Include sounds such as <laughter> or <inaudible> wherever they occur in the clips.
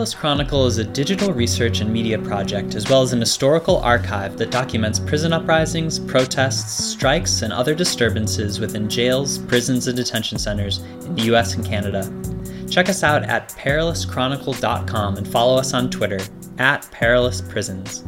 Perilous Chronicle is a digital research and media project, as well as an historical archive that documents prison uprisings, protests, strikes, and other disturbances within jails, prisons, and detention centers in the US and Canada. Check us out at perilouschronicle.com and follow us on Twitter at perilousprisons.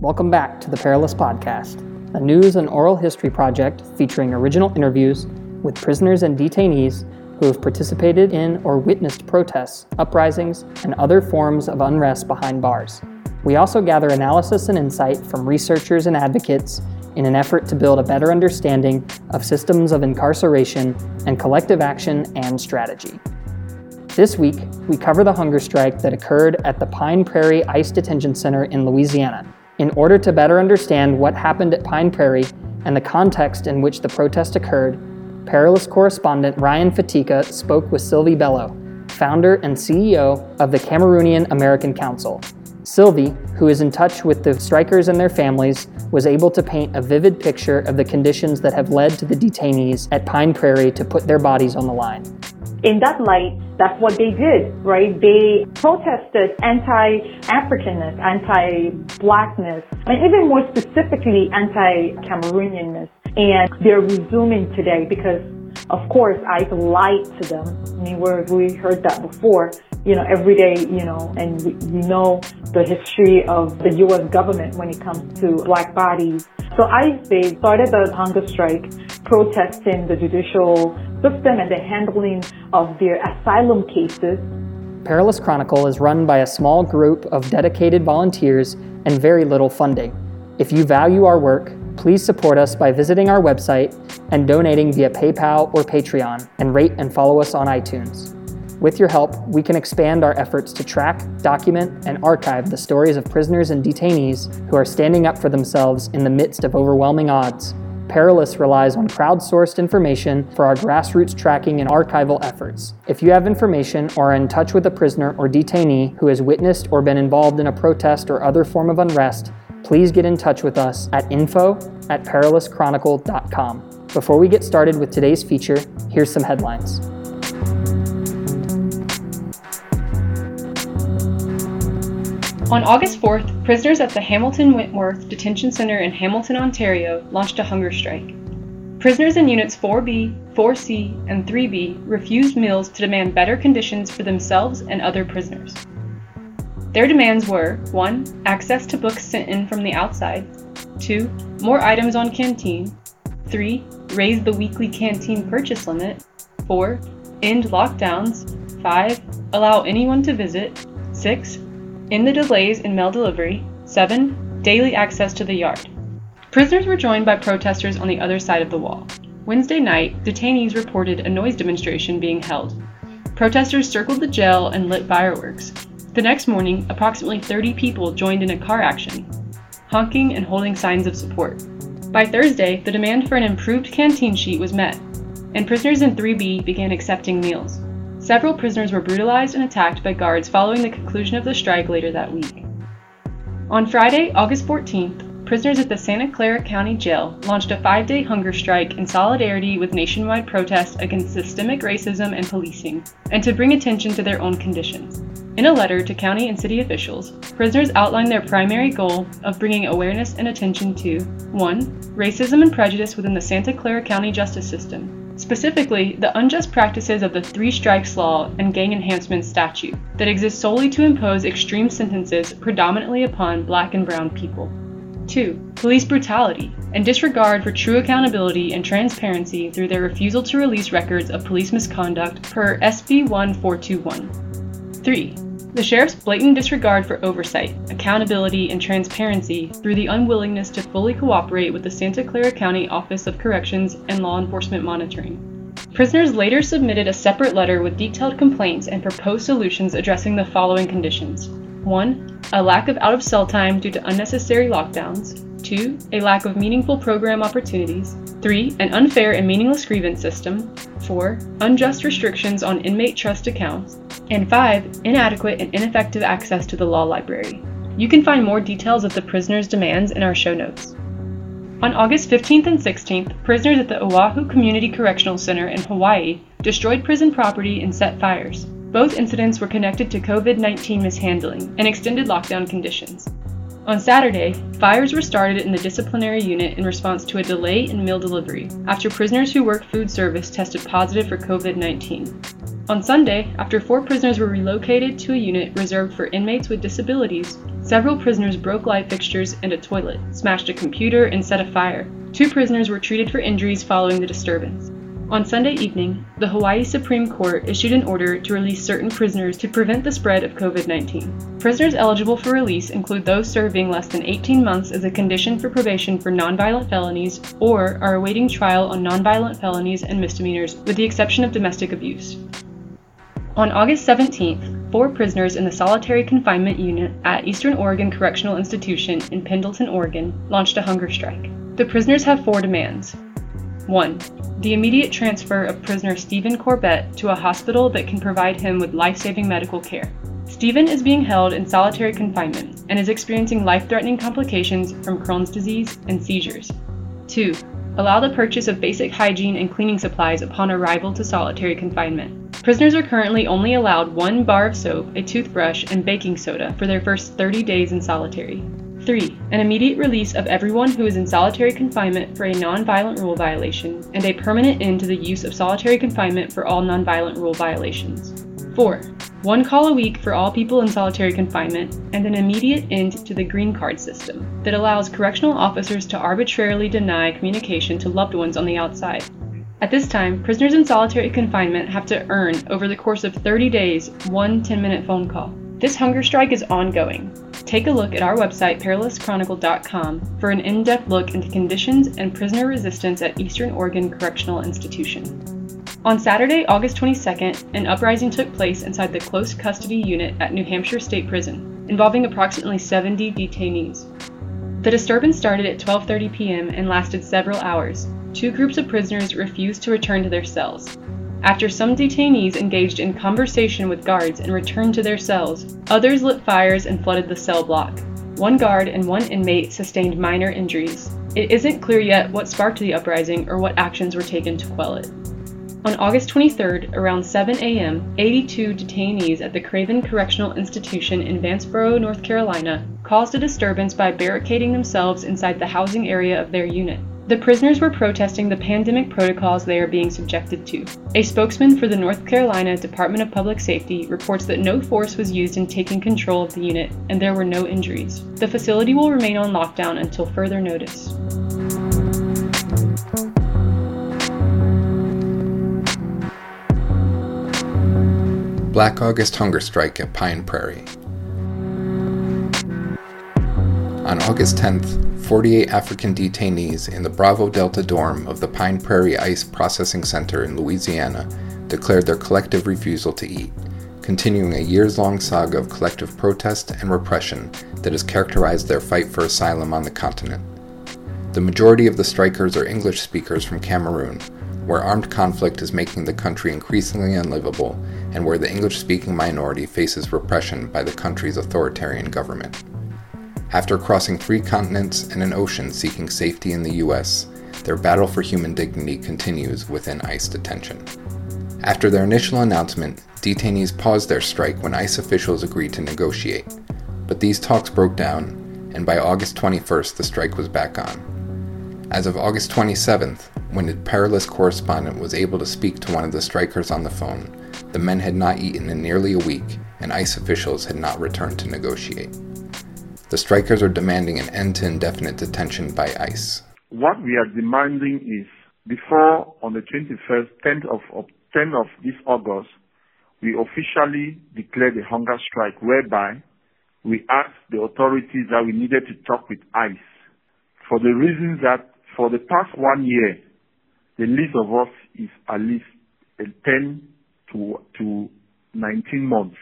Welcome back to the Perilous Podcast, a news and oral history project featuring original interviews with prisoners and detainees who have participated in or witnessed protests, uprisings, and other forms of unrest behind bars. We also gather analysis and insight from researchers and advocates in an effort to build a better understanding of systems of incarceration and collective action and strategy. This week, we cover the hunger strike that occurred at the Pine Prairie ICE Detention Center in Louisiana. In order to better understand what happened at Pine Prairie and the context in which the protest occurred, Perilous correspondent Ryan Fatica spoke with Sylvie Bello, founder and CEO of the Cameroonian American Council. Sylvie, who is in touch with the strikers and their families, was able to paint a vivid picture of the conditions that have led to the detainees at Pine Prairie to put their bodies on the line. In that light, that's what they did, right? They protested anti-Africanness, anti-blackness, and even more specifically anti-Cameroonianness. And they're resuming today because, of course, I've lied to them. I mean, we heard that before, you know, every day, you know, and we, we know the history of the U.S. government when it comes to black bodies. So I, they started the hunger strike protesting the judicial system and the handling of their asylum cases. Perilous Chronicle is run by a small group of dedicated volunteers and very little funding. If you value our work, please support us by visiting our website and donating via PayPal or Patreon, and rate and follow us on iTunes. With your help, we can expand our efforts to track, document, and archive the stories of prisoners and detainees who are standing up for themselves in the midst of overwhelming odds. Perilous relies on crowdsourced information for our grassroots tracking and archival efforts. If you have information or are in touch with a prisoner or detainee who has witnessed or been involved in a protest or other form of unrest, please get in touch with us at info at perilouschronicle.com. Before we get started with today's feature, here's some headlines. On August 4th, prisoners at the Hamilton Wentworth Detention Center in Hamilton, Ontario launched a hunger strike. Prisoners in Units 4B, 4C, and 3B refused meals to demand better conditions for themselves and other prisoners. Their demands were 1. Access to books sent in from the outside, 2. More items on canteen, 3. Raise the weekly canteen purchase limit, 4. End lockdowns, 5. Allow anyone to visit, 6. End the delays in mail delivery, 7. Daily access to the yard. Prisoners were joined by protesters on the other side of the wall. Wednesday night, detainees reported a noise demonstration being held. Protesters circled the jail and lit fireworks, the next morning, approximately 30 people joined in a car action, honking and holding signs of support. By Thursday, the demand for an improved canteen sheet was met, and prisoners in 3B began accepting meals. Several prisoners were brutalized and attacked by guards following the conclusion of the strike later that week. On Friday, August 14th, prisoners at the Santa Clara County Jail launched a five day hunger strike in solidarity with nationwide protests against systemic racism and policing, and to bring attention to their own conditions. In a letter to county and city officials, prisoners outlined their primary goal of bringing awareness and attention to 1. Racism and prejudice within the Santa Clara County justice system, specifically the unjust practices of the Three Strikes Law and Gang Enhancement Statute that exist solely to impose extreme sentences predominantly upon black and brown people. 2. Police brutality and disregard for true accountability and transparency through their refusal to release records of police misconduct per SB 1421. 3. The sheriff's blatant disregard for oversight, accountability, and transparency through the unwillingness to fully cooperate with the Santa Clara County Office of Corrections and Law Enforcement Monitoring. Prisoners later submitted a separate letter with detailed complaints and proposed solutions addressing the following conditions 1. A lack of out of cell time due to unnecessary lockdowns. 2. A lack of meaningful program opportunities. 3. An unfair and meaningless grievance system. 4. Unjust restrictions on inmate trust accounts. And 5. Inadequate and ineffective access to the law library. You can find more details of the prisoners' demands in our show notes. On August 15th and 16th, prisoners at the Oahu Community Correctional Center in Hawaii destroyed prison property and set fires. Both incidents were connected to COVID 19 mishandling and extended lockdown conditions. On Saturday, fires were started in the disciplinary unit in response to a delay in meal delivery after prisoners who work food service tested positive for COVID 19. On Sunday, after four prisoners were relocated to a unit reserved for inmates with disabilities, several prisoners broke light fixtures and a toilet, smashed a computer, and set a fire. Two prisoners were treated for injuries following the disturbance. On Sunday evening, the Hawaii Supreme Court issued an order to release certain prisoners to prevent the spread of COVID 19. Prisoners eligible for release include those serving less than 18 months as a condition for probation for nonviolent felonies or are awaiting trial on nonviolent felonies and misdemeanors, with the exception of domestic abuse. On August 17th, four prisoners in the solitary confinement unit at Eastern Oregon Correctional Institution in Pendleton, Oregon, launched a hunger strike. The prisoners have four demands 1 the immediate transfer of prisoner Stephen Corbett to a hospital that can provide him with life saving medical care. Stephen is being held in solitary confinement and is experiencing life threatening complications from Crohn's disease and seizures. 2. Allow the purchase of basic hygiene and cleaning supplies upon arrival to solitary confinement. Prisoners are currently only allowed one bar of soap, a toothbrush, and baking soda for their first 30 days in solitary. 3. An immediate release of everyone who is in solitary confinement for a nonviolent rule violation, and a permanent end to the use of solitary confinement for all nonviolent rule violations. 4. One call a week for all people in solitary confinement, and an immediate end to the green card system that allows correctional officers to arbitrarily deny communication to loved ones on the outside. At this time, prisoners in solitary confinement have to earn, over the course of 30 days, one 10 minute phone call. This hunger strike is ongoing. Take a look at our website, perilouschronicle.com, for an in depth look into conditions and prisoner resistance at Eastern Oregon Correctional Institution. On Saturday, August 22nd, an uprising took place inside the close custody unit at New Hampshire State Prison, involving approximately 70 detainees. The disturbance started at 12:30 p.m. and lasted several hours. Two groups of prisoners refused to return to their cells. After some detainees engaged in conversation with guards and returned to their cells, others lit fires and flooded the cell block. One guard and one inmate sustained minor injuries. It isn't clear yet what sparked the uprising or what actions were taken to quell it. On August 23rd, around 7 a.m., 82 detainees at the Craven Correctional Institution in Vanceboro, North Carolina, caused a disturbance by barricading themselves inside the housing area of their unit. The prisoners were protesting the pandemic protocols they are being subjected to. A spokesman for the North Carolina Department of Public Safety reports that no force was used in taking control of the unit and there were no injuries. The facility will remain on lockdown until further notice. Black August hunger strike at Pine Prairie. On August 10th, 48 African detainees in the Bravo Delta dorm of the Pine Prairie ICE Processing Center in Louisiana declared their collective refusal to eat, continuing a years long saga of collective protest and repression that has characterized their fight for asylum on the continent. The majority of the strikers are English speakers from Cameroon, where armed conflict is making the country increasingly unlivable and where the English speaking minority faces repression by the country's authoritarian government. After crossing three continents and an ocean seeking safety in the US, their battle for human dignity continues within ICE detention. After their initial announcement, detainees paused their strike when ICE officials agreed to negotiate. But these talks broke down, and by August 21st, the strike was back on. As of August 27th, when a Perilous correspondent was able to speak to one of the strikers on the phone, the men had not eaten in nearly a week, and ICE officials had not returned to negotiate. The strikers are demanding an end to indefinite detention by ICE. What we are demanding is before on the 21st, 10th of, of 10th of this August, we officially declared a hunger strike whereby we asked the authorities that we needed to talk with ICE for the reasons that for the past one year, the list of us is at least 10 to, to 19 months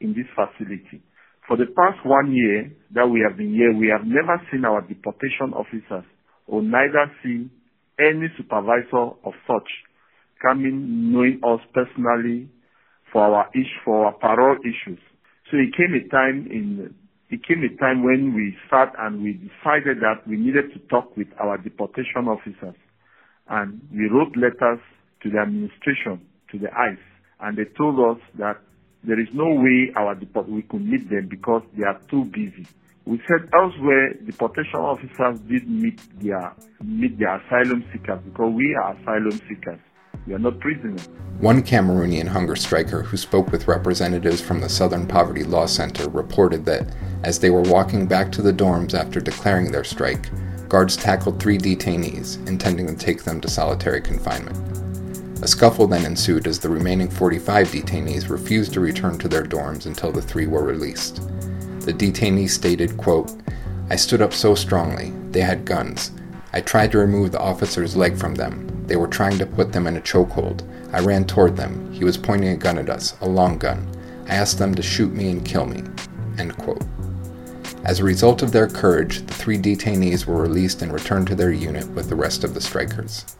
in this facility. For the past one year that we have been here, we have never seen our deportation officers or neither seen any supervisor of such coming knowing us personally for our ish for our parole issues. So it came a time in it came a time when we sat and we decided that we needed to talk with our deportation officers. And we wrote letters to the administration, to the ICE, and they told us that there is no way our deport we could meet them because they are too busy. We said elsewhere deportation officers did meet their meet their asylum seekers because we are asylum seekers. We are not prisoners. One Cameroonian hunger striker who spoke with representatives from the Southern Poverty Law Center reported that as they were walking back to the dorms after declaring their strike, guards tackled three detainees, intending to take them to solitary confinement. A scuffle then ensued as the remaining 45 detainees refused to return to their dorms until the three were released. The detainee stated, quote, I stood up so strongly. They had guns. I tried to remove the officer's leg from them. They were trying to put them in a chokehold. I ran toward them. He was pointing a gun at us, a long gun. I asked them to shoot me and kill me. End quote. As a result of their courage, the three detainees were released and returned to their unit with the rest of the strikers.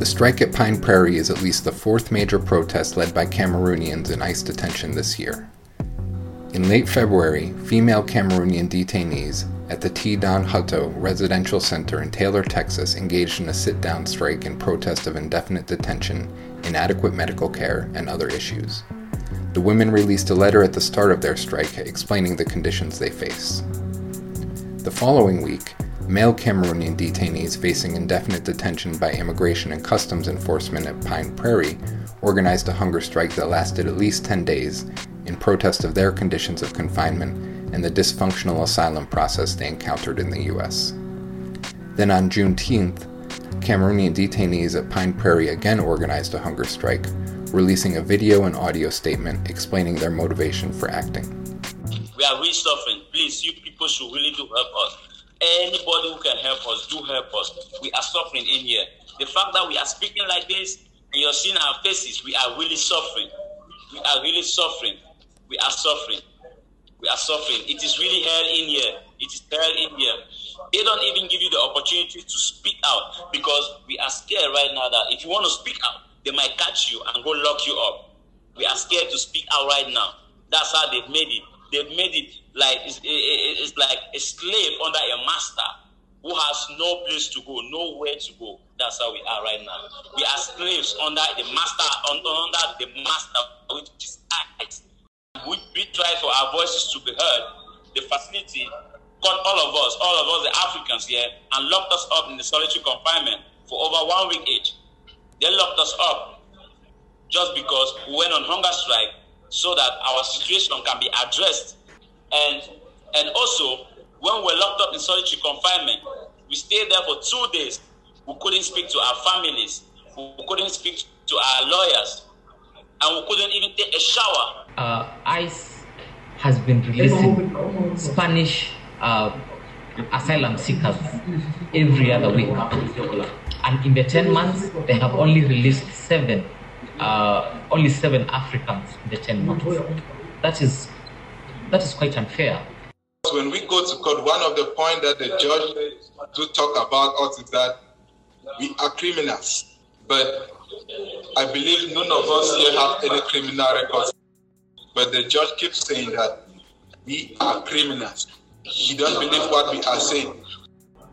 The strike at Pine Prairie is at least the fourth major protest led by Cameroonians in ICE detention this year. In late February, female Cameroonian detainees at the T. Don Hutto Residential Center in Taylor, Texas, engaged in a sit down strike in protest of indefinite detention, inadequate medical care, and other issues. The women released a letter at the start of their strike explaining the conditions they face. The following week, male Cameroonian detainees facing indefinite detention by Immigration and Customs Enforcement at Pine Prairie organized a hunger strike that lasted at least 10 days in protest of their conditions of confinement and the dysfunctional asylum process they encountered in the U.S. Then on Juneteenth, Cameroonian detainees at Pine Prairie again organized a hunger strike, releasing a video and audio statement explaining their motivation for acting. We are really suffering. Please, you people should really do help us. Anybody who can help us, do help us. We are suffering in here. The fact that we are speaking like this and you're seeing our faces, we are really suffering. We are really suffering. We are suffering. We are suffering. It is really hell in here. It is hell in here. They don't even give you the opportunity to speak out because we are scared right now that if you want to speak out, they might catch you and go lock you up. We are scared to speak out right now. That's how they've made it. They've made it like it's, it's like a slave under a master who has no place to go, nowhere to go. That's how we are right now. We are slaves under the master, under the master, which is ICE. We, we try for our voices to be heard. The facility got all of us, all of us, the Africans here, and locked us up in the solitary confinement for over one week each. They locked us up just because we went on hunger strike so that our situation can be addressed. And and also, when we were locked up in solitary confinement, we stayed there for two days. We couldn't speak to our families. We couldn't speak to our lawyers. And we couldn't even take a shower. Uh, ICE has been releasing Spanish uh, asylum seekers every other week. And in the 10 months, they have only released seven, uh, only seven Africans in the 10 months. That is, that is quite unfair. When we go to court, one of the points that the judge do talk about us is that we are criminals. But I believe none of us here have any criminal records. But the judge keeps saying that we are criminals. He don't believe what we are saying.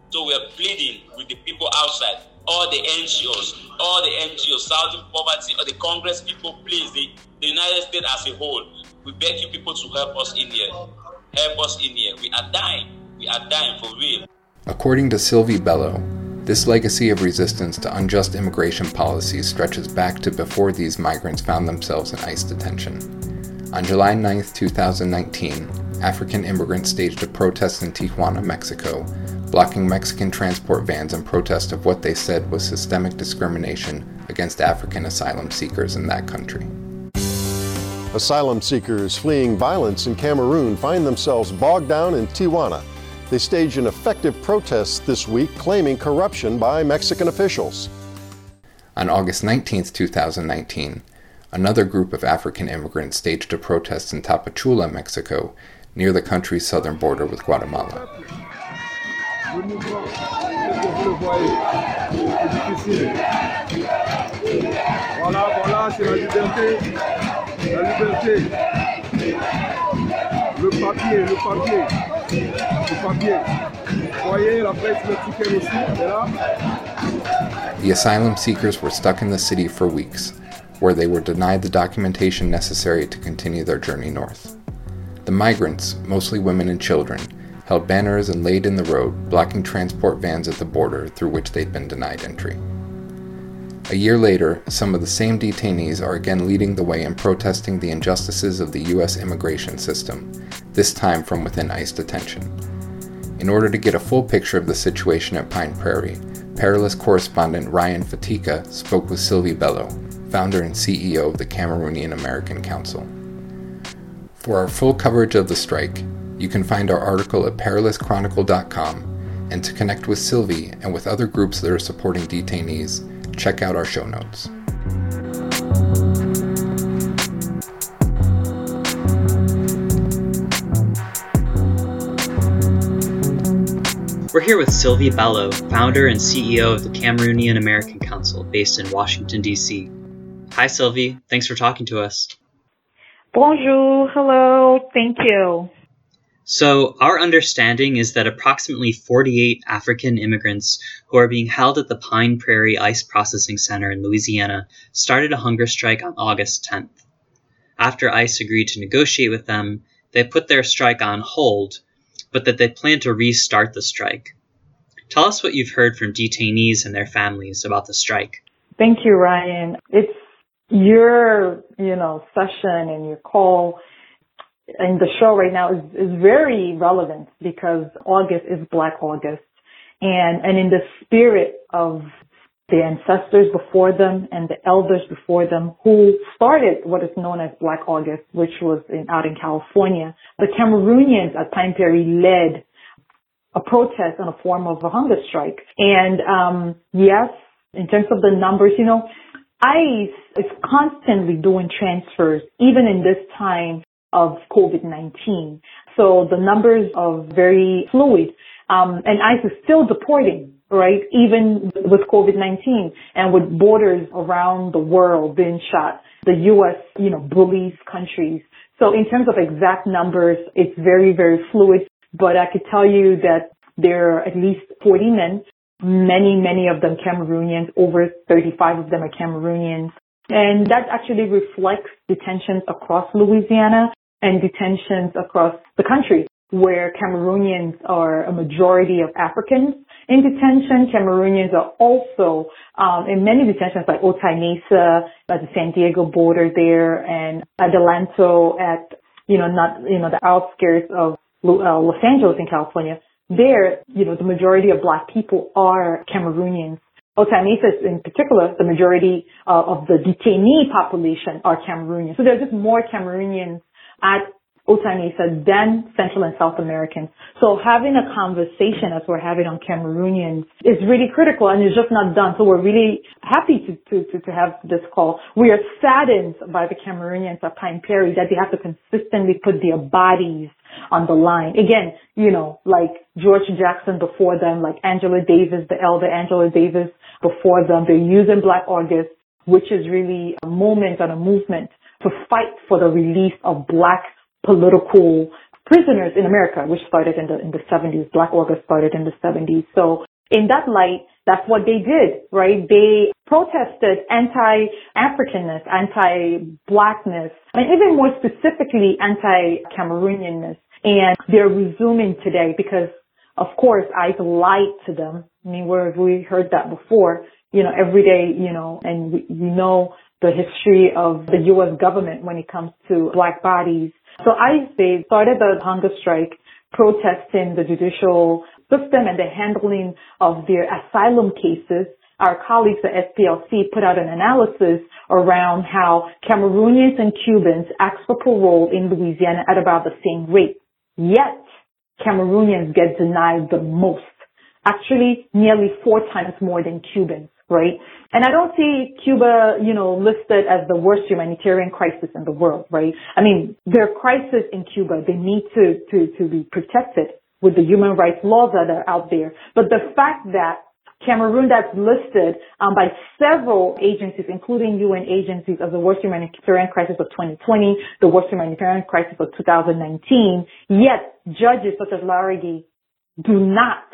So we are pleading with the people outside, all the NGOs, all the NGOs, Southern Poverty, or the Congress people, please, the, the United States as a whole. We beg you people to help us in here. Help us in here. We are dying. We are dying for real. According to Sylvie Bello, this legacy of resistance to unjust immigration policies stretches back to before these migrants found themselves in ICE detention. On July 9, 2019, African immigrants staged a protest in Tijuana, Mexico, blocking Mexican transport vans in protest of what they said was systemic discrimination against African asylum seekers in that country. Asylum seekers fleeing violence in Cameroon find themselves bogged down in Tijuana. They staged an effective protest this week claiming corruption by Mexican officials. On August 19, 2019, another group of African immigrants staged a protest in Tapachula, Mexico, near the country's southern border with Guatemala. Voilà, voilà, c'est la liberté. La liberté. Le papier, le papier. Le papier. Vous voyez, la presse mexicaine aussi, est là. The asylum seekers were stuck in the city for weeks, where they were denied the documentation necessary to continue their journey north. The migrants, mostly women and children, held banners and laid in the road, blocking transport vans at the border through which they'd been denied entry. A year later, some of the same detainees are again leading the way in protesting the injustices of the U.S. immigration system, this time from within ICE detention. In order to get a full picture of the situation at Pine Prairie, Perilous correspondent Ryan Fatica spoke with Sylvie Bello, founder and CEO of the Cameroonian American Council. For our full coverage of the strike, you can find our article at perilouschronicle.com, and to connect with Sylvie and with other groups that are supporting detainees, check out our show notes. We're here with Sylvie Bello, founder and CEO of the Cameroonian American Council, based in Washington, D.C. Hi, Sylvie. Thanks for talking to us. Bonjour. Hello. Thank you. So, our understanding is that approximately 48 African immigrants who are being held at the Pine Prairie ICE Processing Center in Louisiana started a hunger strike on August 10th. After ICE agreed to negotiate with them, they put their strike on hold, but that they plan to restart the strike. Tell us what you've heard from detainees and their families about the strike. Thank you, Ryan. It's your, you know, session and your call and the show right now is, is very relevant because August is Black August. And, and in the spirit of the ancestors before them and the elders before them who started what is known as Black August, which was in, out in California, the Cameroonians at Pine Prairie led a protest in a form of a hunger strike. And um, yes, in terms of the numbers, you know, ICE is constantly doing transfers, even in this time of COVID-19. So the numbers are very fluid. Um, and ICE is still deporting, right? Even with COVID-19 and with borders around the world being shut, the U.S., you know, bullies countries. So in terms of exact numbers, it's very, very fluid. But I could tell you that there are at least 40 men, many, many of them Cameroonians, over 35 of them are Cameroonians. And that actually reflects detentions across Louisiana and detentions across the country where Cameroonians are a majority of Africans in detention. Cameroonians are also um, in many detentions like Otay Mesa at the San Diego border there and Adelanto at, you know, not, you know, the outskirts of uh, Los Angeles in California. There, you know, the majority of black people are Cameroonians. Otay in particular, the majority uh, of the detainee population are Cameroonians. So there's just more Cameroonians at Otay Mesa than Central and South Americans. So having a conversation as we're having on Cameroonians is really critical and it's just not done. So we're really happy to, to, to, to have this call. We are saddened by the Cameroonians at Pine Prairie that they have to consistently put their bodies on the line. Again, you know, like George Jackson before them, like Angela Davis, the elder Angela Davis before them. They're using Black August, which is really a moment and a movement to fight for the release of black political prisoners in America, which started in the in the 70s. Black August started in the 70s. So in that light, that's what they did, right? They protested anti-Africanness, anti-blackness, and even more specifically anti-Cameroonianness. And they're resuming today because, of course, I've lied to them. I mean, where we heard that before, you know, every day, you know, and we, you know the history of the U.S. government when it comes to black bodies. So I started the hunger strike protesting the judicial system and the handling of their asylum cases. Our colleagues at SPLC put out an analysis around how Cameroonians and Cubans ask for parole in Louisiana at about the same rate. Yet, Cameroonians get denied the most. Actually, nearly four times more than Cubans right? And I don't see Cuba, you know, listed as the worst humanitarian crisis in the world, right? I mean, there are crises in Cuba. They need to, to, to be protected with the human rights laws that are out there. But the fact that Cameroon that's listed um, by several agencies, including UN agencies, as the worst humanitarian crisis of 2020, the worst humanitarian crisis of 2019. Yet judges such as Larragee do not,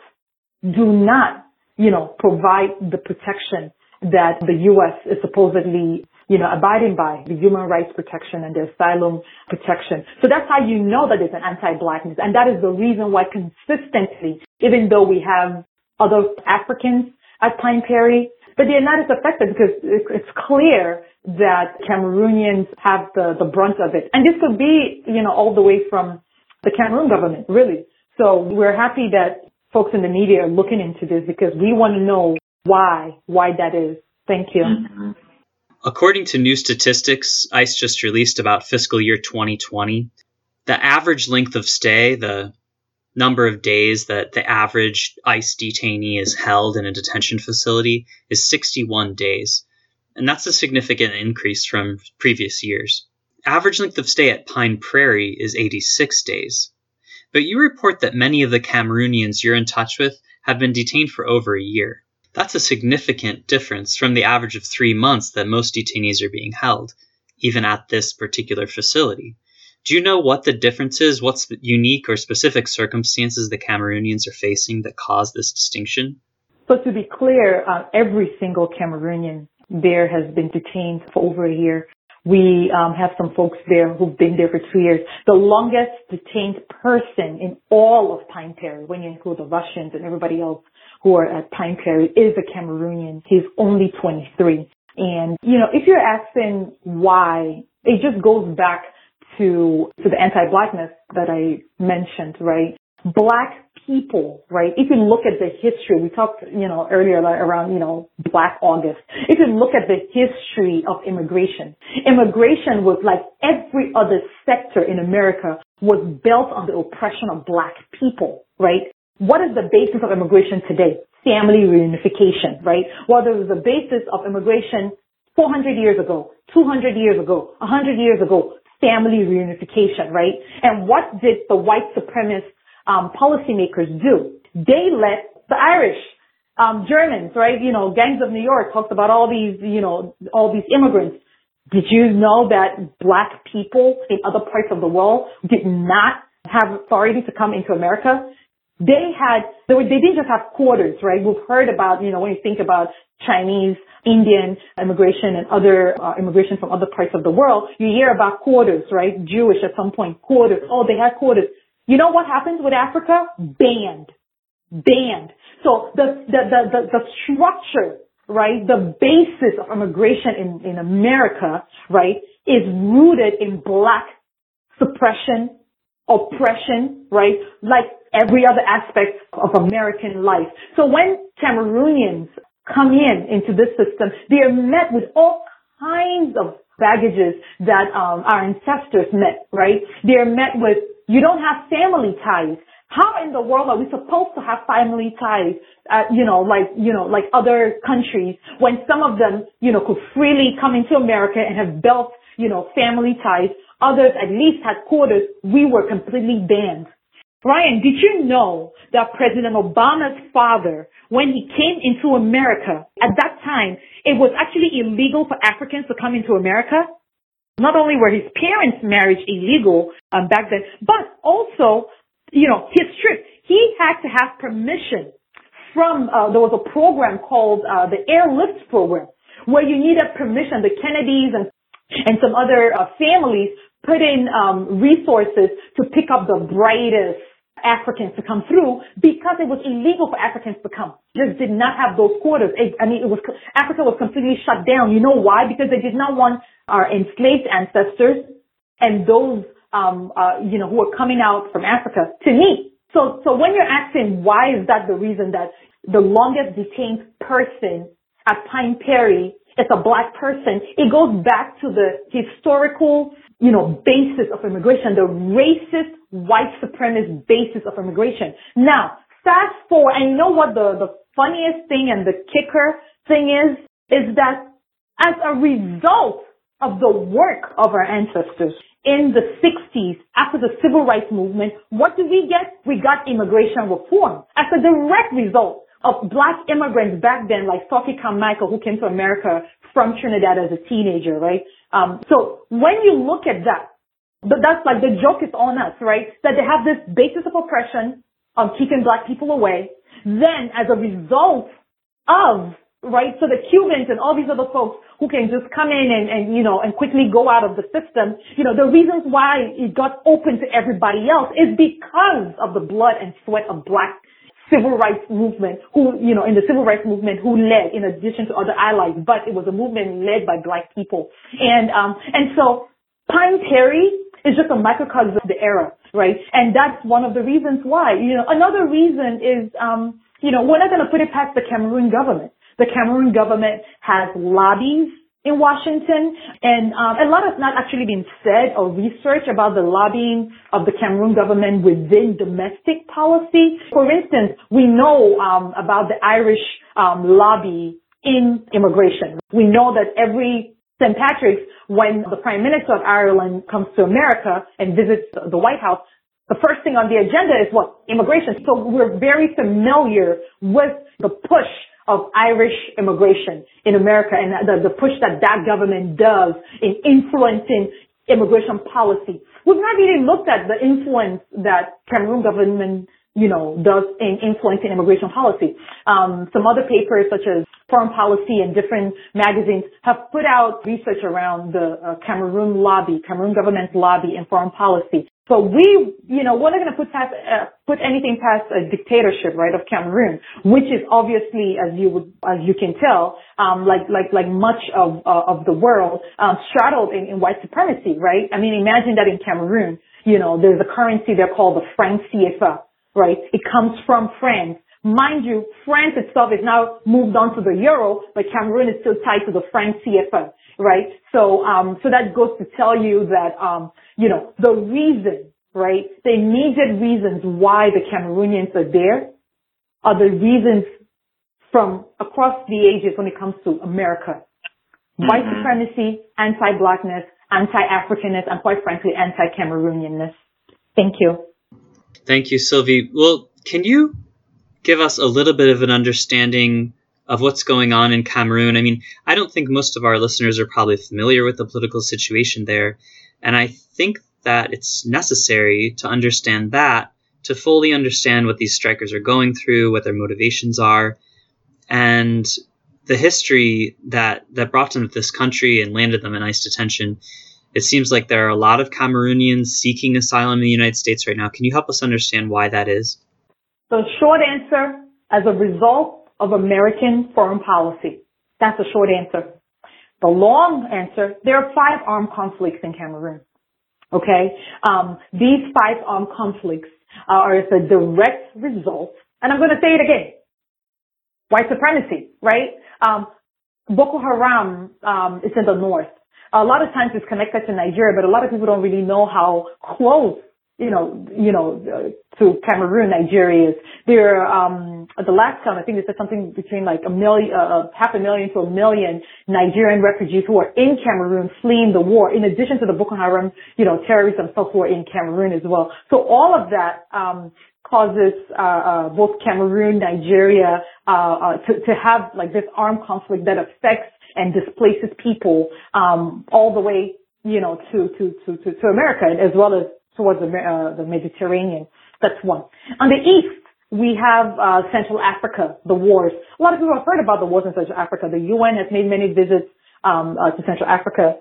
do not you know, provide the protection that the U.S. is supposedly, you know, abiding by the human rights protection and the asylum protection. So that's how you know that there's an anti-blackness. And that is the reason why consistently, even though we have other Africans at Pine Prairie, but they're not as affected because it's clear that Cameroonians have the, the brunt of it. And this could be, you know, all the way from the Cameroon government, really. So we're happy that folks in the media are looking into this because we want to know why, why that is. Thank you. Mm-hmm. According to new statistics ICE just released about fiscal year 2020, the average length of stay, the number of days that the average ICE detainee is held in a detention facility, is 61 days. And that's a significant increase from previous years. Average length of stay at Pine Prairie is 86 days. But you report that many of the Cameroonians you're in touch with have been detained for over a year. That's a significant difference from the average of three months that most detainees are being held, even at this particular facility. Do you know what the difference is? What's the unique or specific circumstances the Cameroonians are facing that cause this distinction? So to be clear, uh, every single Cameroonian there has been detained for over a year. We um, have some folks there who've been there for two years. The longest detained person in all of Pine Prairie, when you include the Russians and everybody else, who are at Pine Prairie is a Cameroonian. He's only 23. And, you know, if you're asking why, it just goes back to, to the anti-blackness that I mentioned, right? Black people, right? If you look at the history, we talked, you know, earlier around, you know, Black August. If you look at the history of immigration, immigration was like every other sector in America was built on the oppression of black people, right? What is the basis of immigration today? Family reunification, right? Well, there was a basis of immigration 400 years ago, 200 years ago, 100 years ago, family reunification, right? And what did the white supremacist um, policymakers do? They let the Irish, um, Germans, right? You know, Gangs of New York talks about all these, you know, all these immigrants. Did you know that black people in other parts of the world did not have authority to come into America? they had, they, were, they didn't just have quarters, right? We've heard about, you know, when you think about Chinese, Indian immigration and other uh, immigration from other parts of the world, you hear about quarters, right? Jewish at some point, quarters. Oh, they had quarters. You know what happens with Africa? Banned. Banned. So the, the, the, the, the structure, right, the basis of immigration in, in America, right, is rooted in black suppression, oppression, right? Like every other aspect of American life. So when Cameroonians come in into this system, they are met with all kinds of baggages that um, our ancestors met, right? They are met with, you don't have family ties. How in the world are we supposed to have family ties, uh, you know, like, you know, like other countries when some of them, you know, could freely come into America and have built, you know, family ties Others at least had quarters. We were completely banned. Brian, did you know that President Obama's father, when he came into America, at that time, it was actually illegal for Africans to come into America? Not only were his parents' marriage illegal um, back then, but also, you know, his trip, he had to have permission from, uh, there was a program called uh, the Airlift Program, where you needed permission, the Kennedys and and some other uh, families put in um, resources to pick up the brightest Africans to come through because it was illegal for Africans to come. Just did not have those quarters. It, I mean, it was Africa was completely shut down. You know why? Because they did not want our enslaved ancestors and those um, uh, you know who are coming out from Africa to meet. So, so when you're asking why is that the reason that the longest detained person at Pine Prairie is a black person, it goes back to the historical you know, basis of immigration, the racist white supremacist basis of immigration. Now, fast forward, and you know what the, the funniest thing and the kicker thing is? Is that as a result of the work of our ancestors in the 60s after the civil rights movement, what did we get? We got immigration reform as a direct result of black immigrants back then, like Stokely Carmichael, who came to America from Trinidad as a teenager, right? Um, so when you look at that, but that's like the joke is on us, right? That they have this basis of oppression of keeping black people away. Then as a result of right? So the Cubans and all these other folks who can just come in and, and, you know, and quickly go out of the system, you know, the reasons why it got open to everybody else is because of the blood and sweat of black civil rights movement who, you know, in the civil rights movement who led in addition to other allies, but it was a movement led by black people. And, um, and so Pine Prairie is just a microcosm of the era, right? And that's one of the reasons why, you know, another reason is, um, you know, we're not going to put it past the Cameroon government. The Cameroon government has lobbies in Washington, and um, a lot has not actually been said or researched about the lobbying of the Cameroon government within domestic policy. For instance, we know um, about the Irish um, lobby in immigration. We know that every St. Patrick's, when the Prime Minister of Ireland comes to America and visits the White House, the first thing on the agenda is what? Immigration. So we're very familiar with the push of Irish immigration in America and the, the push that that government does in influencing immigration policy. We've not really looked at the influence that Cameroon government, you know, does in influencing immigration policy. Um, some other papers such as Foreign Policy and different magazines have put out research around the uh, Cameroon lobby, Cameroon government's lobby in foreign policy. So we, you know, we're not going to put past, uh, put anything past a dictatorship, right, of Cameroon, which is obviously, as you would, as you can tell, um, like, like, like much of, uh, of the world, um, straddled in, in white supremacy, right? I mean, imagine that in Cameroon, you know, there's a currency there called the franc CFA, right? It comes from France. Mind you, France itself is now moved on to the euro, but Cameroon is still tied to the franc CFA, right? So, um, so that goes to tell you that, um, you know, the reason, right, the immediate reasons why the Cameroonians are there are the reasons from across the ages when it comes to America. Mm-hmm. White supremacy, anti-blackness, anti-Africanness, and quite frankly, anti-Cameroonianness. Thank you. Thank you, Sylvie. Well, can you give us a little bit of an understanding of what's going on in Cameroon? I mean, I don't think most of our listeners are probably familiar with the political situation there. And I think that it's necessary to understand that to fully understand what these strikers are going through, what their motivations are, and the history that that brought them to this country and landed them in ICE detention. It seems like there are a lot of Cameroonians seeking asylum in the United States right now. Can you help us understand why that is? The short answer, as a result of American foreign policy. That's the short answer. The long answer, there are five armed conflicts in Cameroon. Okay? Um, these five armed conflicts are as a direct result, and I'm going to say it again, white supremacy, right? Um, Boko Haram um, is in the north. A lot of times it's connected to Nigeria, but a lot of people don't really know how close you know, you know, uh, to Cameroon, Nigeria there. Um, the last count, I think it said something between like a million, uh, uh, half a million to a million Nigerian refugees who are in Cameroon fleeing the war. In addition to the Boko Haram, you know, terrorists themselves who are in Cameroon as well. So all of that um, causes uh, uh, both Cameroon, Nigeria uh, uh, to to have like this armed conflict that affects and displaces people um, all the way you know, to, to, to, to, to America as well as towards the, uh, the Mediterranean. That's one. On the east, we have uh, Central Africa, the wars. A lot of people have heard about the wars in Central Africa. The UN has made many visits um, uh, to Central Africa.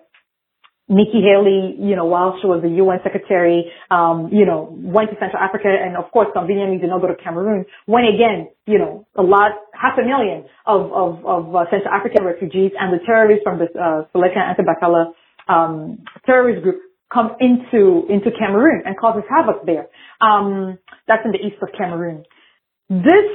Nikki Haley, you know, while she was the UN secretary, um, you know, went to Central Africa and of course conveniently did not go to Cameroon. When again, you know, a lot, half a million of, of, of uh, Central African refugees and the terrorists from the uh, Seleka Anti-Balaka um, terrorist group come into into Cameroon and causes havoc there. Um, that's in the east of Cameroon. This,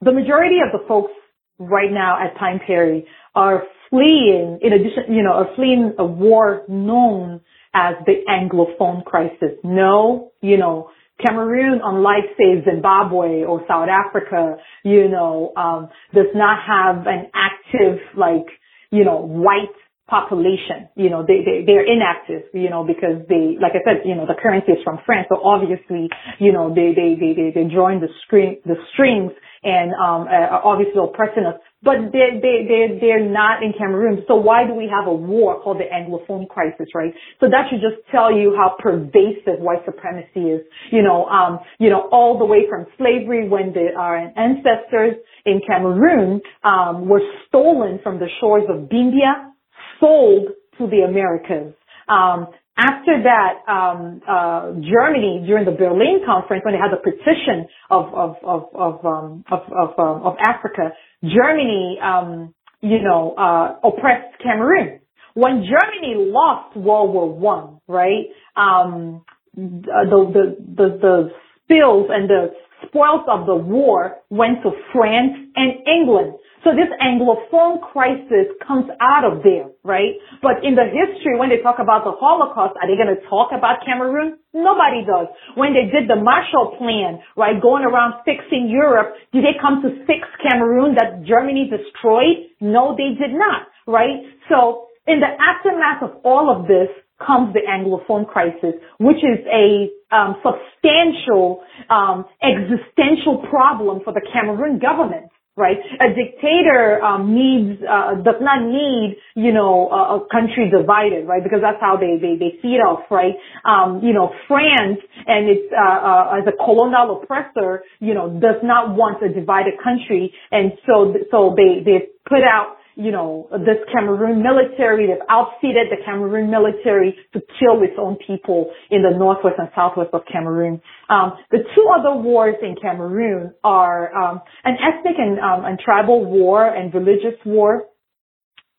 the majority of the folks right now at Pine Prairie are fleeing, in addition, you know, are fleeing a war known as the Anglophone crisis. No, you know, Cameroon, unlike say Zimbabwe or South Africa, you know, um, does not have an active like, you know, white population. You know, they, they, they're inactive, you know, because they, like I said, you know, the currency is from France. So obviously, you know, they, they, they, they, they join the screen, the strings and um, uh, obviously oppressing us. But they they they they're not in Cameroon. So why do we have a war called the Anglophone crisis, right? So that should just tell you how pervasive white supremacy is. You know, um, you know, all the way from slavery when the, our ancestors in Cameroon um, were stolen from the shores of Bimbia, sold to the Americas. Um, after that, um, uh, Germany during the Berlin conference, when they had the partition of of of of um, of, of, um, of Africa, Germany, um, you know, uh, oppressed Cameroon. When Germany lost World War One, right? Um, the, the the the spills and the spoils of the war went to France and England. So this Anglophone crisis comes out of there, right? But in the history, when they talk about the Holocaust, are they going to talk about Cameroon? Nobody does. When they did the Marshall Plan, right, going around fixing Europe, did they come to fix Cameroon that Germany destroyed? No, they did not, right? So in the aftermath of all of this, comes the Anglophone crisis, which is a um, substantial um, existential problem for the Cameroon government right? A dictator um, needs uh, does not need you know a, a, country divided, right? Because that's how they they they feed off, right? Um, you know, France and its uh, uh, as a colonial oppressor, you know, does not want a divided country, and so so they they put out you know, this Cameroon military, they've outfitted the Cameroon military to kill its own people in the northwest and southwest of Cameroon. Um, the two other wars in Cameroon are um, an ethnic and, um, and tribal war and religious war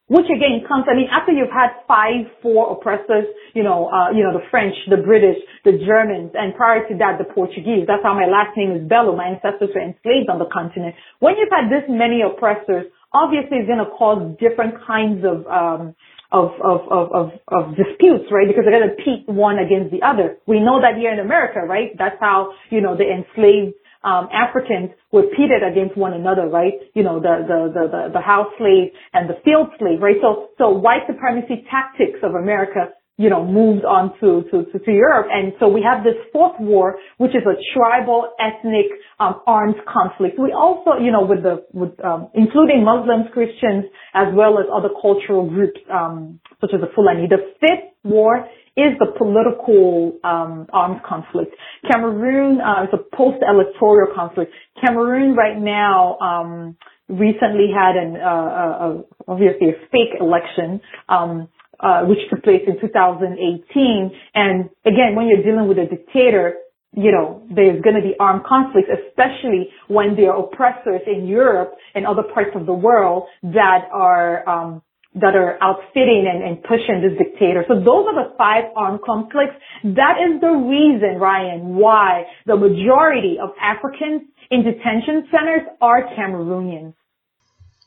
which again comes, I mean, after you've had five, four oppressors, you know, uh, you know, the French, the British, the Germans, and prior to that, the Portuguese. That's how my last name is Bello. My ancestors were enslaved on the continent. When you've had this many oppressors, obviously it's going to cause different kinds of, um, of, of, of, of, of disputes, right? Because they're going to pit one against the other. We know that here in America, right? That's how, you know, the enslaved um, Africans were pitted against one another, right? You know, the, the, the, the house slave and the field slave, right? So, so white supremacy tactics of America you know, moved on to, to, to, to, Europe. And so we have this fourth war, which is a tribal, ethnic, um, armed conflict. We also, you know, with the, with, um, including Muslims, Christians, as well as other cultural groups, um, such as the Fulani. The fifth war is the political, um, armed conflict. Cameroon, uh, is a post-electoral conflict. Cameroon right now, um, recently had an, uh, uh, obviously a fake election, um, uh, which took place in 2018. And again, when you're dealing with a dictator, you know, there's going to be armed conflicts, especially when there are oppressors in Europe and other parts of the world that are, um, that are outfitting and, and pushing this dictator. So those are the five armed conflicts. That is the reason, Ryan, why the majority of Africans in detention centers are Cameroonians.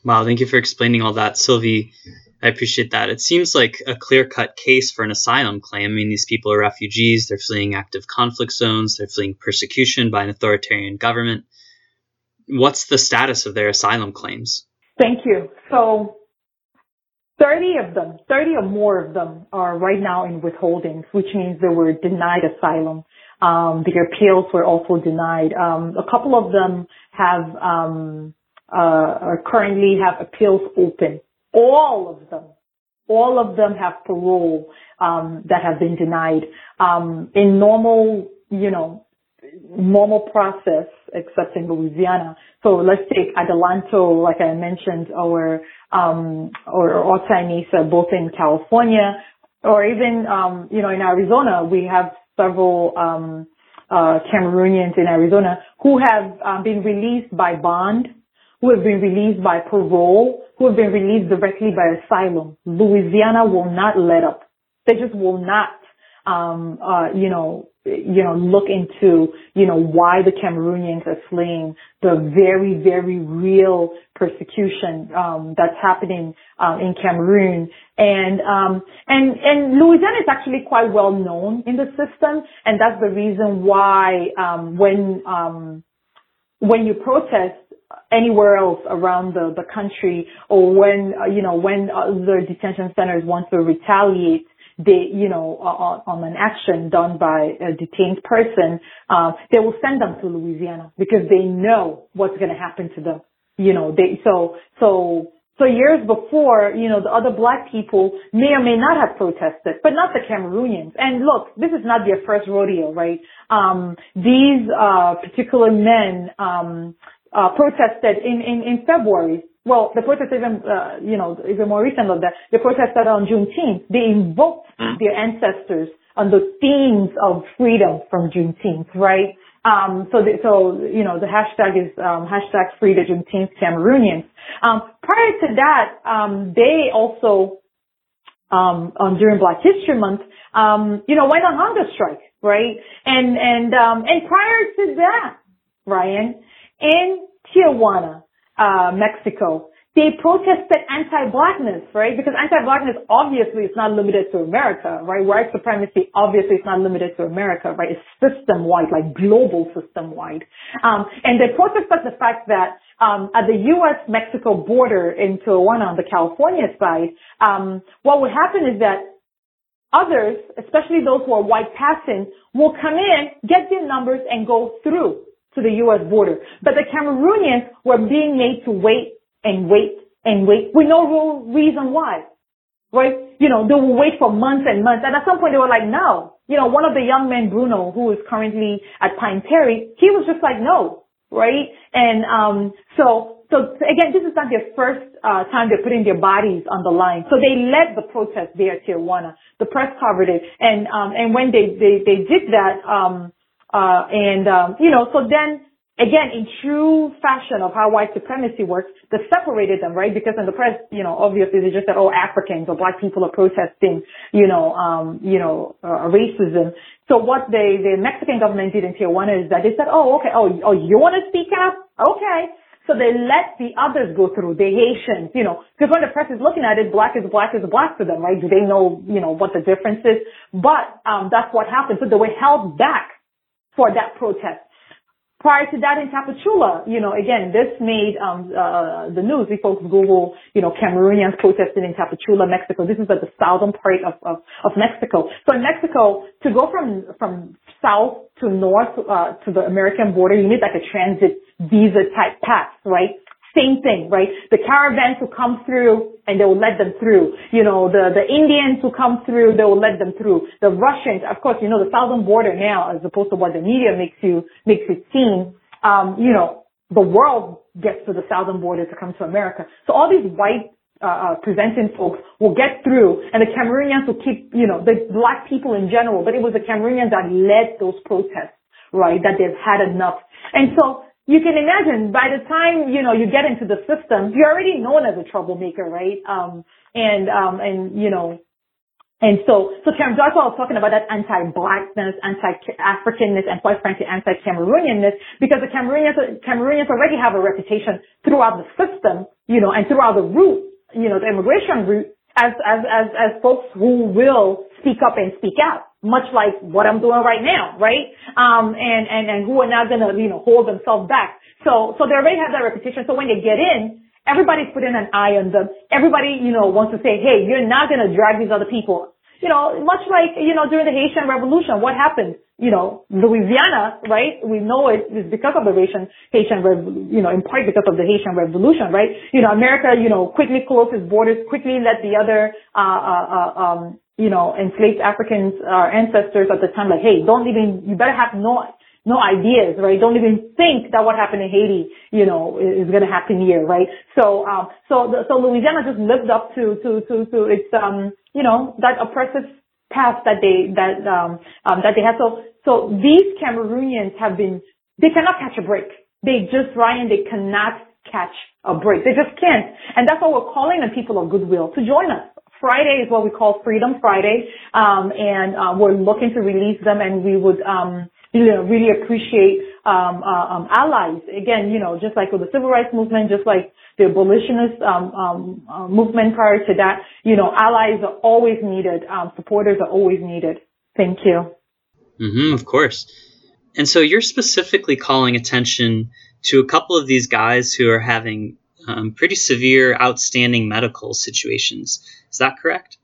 Wow, thank you for explaining all that, Sylvie. I appreciate that. It seems like a clear cut case for an asylum claim. I mean, these people are refugees, they're fleeing active conflict zones, they're fleeing persecution by an authoritarian government. What's the status of their asylum claims? Thank you. So, 30 of them, 30 or more of them are right now in withholdings, which means they were denied asylum. Um, their appeals were also denied. Um, a couple of them have um, uh, currently have appeals open all of them, all of them have parole um, that have been denied. Um, in normal, you know, normal process, except in Louisiana. So let's take Adelanto, like I mentioned, or um, or, or Mesa, both in California, or even um, you know in Arizona. We have several um, uh, Cameroonians in Arizona who have um, been released by bond who have been released by parole, who have been released directly by asylum. Louisiana will not let up. They just will not, um, uh, you know, you know, look into, you know, why the Cameroonians are fleeing the very, very real persecution, um, that's happening, um, in Cameroon. And, um, and, and Louisiana is actually quite well known in the system. And that's the reason why, um, when, um, when you protest, anywhere else around the, the country or when, uh, you know, when other detention centers want to retaliate, they, you know, on, on an action done by a detained person, um, they will send them to Louisiana because they know what's going to happen to them. You know, they, so, so, so years before, you know, the other black people may or may not have protested, but not the Cameroonians. And look, this is not their first rodeo, right? Um, these, uh, particular men, um, uh, protested in, in, in February well, the protest even, uh, you know, even more recent than that, The protest protested on Juneteenth. They invoked mm. their ancestors on the themes of freedom from Juneteenth, right? Um, so, the, so, you know, the hashtag is, um, hashtag free the Juneteenth Cameroonians. Um, prior to that, um, they also, um, on during Black History Month, um, you know, went on hunger strike, right? And, and, um, and prior to that, Ryan, in Tijuana, uh, Mexico. They protested anti-blackness, right? Because anti-blackness obviously is not limited to America, right? White supremacy obviously is not limited to America, right? It's system-wide, like global system-wide. Um, and they protested the fact that um, at the U.S.-Mexico border in Tijuana on the California side, um, what would happen is that others, especially those who are white passing, will come in, get their numbers, and go through to the U.S. border. But the Cameroonians were being made to wait and wait and wait with no real reason why. Right? You know, they will wait for months and months. And at some point they were like, no. You know, one of the young men, Bruno, who is currently at Pine Prairie, he was just like, no. Right? And, um, so, so again, this is not their first, uh, time they're putting their bodies on the line. So they led the protest there at Tijuana. The press covered it. And, um, and when they, they, they did that, um, uh, and, um, you know, so then again, in true fashion of how white supremacy works, they separated them, right? Because in the press, you know, obviously they just said, oh, Africans or black people are protesting, you know, um, you know, uh, racism. So what they, the Mexican government did in Tijuana is that they said, oh, okay, oh, oh, you want to speak up? Okay. So they let the others go through, the Haitians, you know, because when the press is looking at it, black is black is black to them, right? Do they know, you know, what the difference is? But, um, that's what happened. So they were held back for that protest. Prior to that in Tapachula, you know, again, this made um, uh, the news. We folks Google, you know, Cameroonians protesting in Tapachula, Mexico. This is at the southern part of, of, of Mexico. So in Mexico, to go from from south to north uh, to the American border, you need like a transit visa type pass, right? Same thing, right? The caravans who come through and they will let them through. You know, the, the Indians who come through, they will let them through. The Russians, of course, you know, the southern border now, as opposed to what the media makes you, makes it seem, um, you know, the world gets to the southern border to come to America. So all these white uh, uh presenting folks will get through and the Cameroonians will keep, you know, the black people in general, but it was the Cameroonians that led those protests, right, that they've had enough. And so you can imagine by the time, you know, you get into the system, you're already known as a troublemaker, right? Um, and, um, and, you know, and so, so Karen Joshua was talking about that anti-blackness, anti-Africanness, and quite frankly, anti-Cameroonianness, because the Cameroonians, Cameroonians already have a reputation throughout the system, you know, and throughout the route, you know, the immigration route, as, as, as, as folks who will speak up and speak out much like what I'm doing right now, right? Um, and, and, and who are not gonna, you know, hold themselves back. So, so they already have that reputation. So when they get in, everybody's putting an eye on them. Everybody, you know, wants to say, hey, you're not gonna drag these other people. You know, much like, you know, during the Haitian Revolution, what happened? You know, Louisiana, right? We know it is because of the Haitian, Haitian, you know, in part because of the Haitian Revolution, right? You know, America, you know, quickly closed its borders, quickly let the other, uh, uh, uh um, you know, enslaved Africans, our ancestors at the time, like, hey, don't even, you better have no, no ideas, right? Don't even think that what happened in Haiti, you know, is, going to happen here, right? So, um, so, the, so Louisiana just lived up to, to, to, to its, um, you know, that oppressive past that they, that, um, um, that they had. So, so these Cameroonians have been, they cannot catch a break. They just, Ryan, they cannot catch a break. They just can't. And that's why we're calling on people of goodwill to join us. Friday is what we call Freedom Friday, um, and uh, we're looking to release them, and we would um, you know, really appreciate um, uh, um, allies. Again, you know, just like with the civil rights movement, just like the abolitionist um, um, uh, movement prior to that, you know, allies are always needed. Um, supporters are always needed. Thank you. Mm-hmm, of course. And so you're specifically calling attention to a couple of these guys who are having um, pretty severe, outstanding medical situations. Is that correct?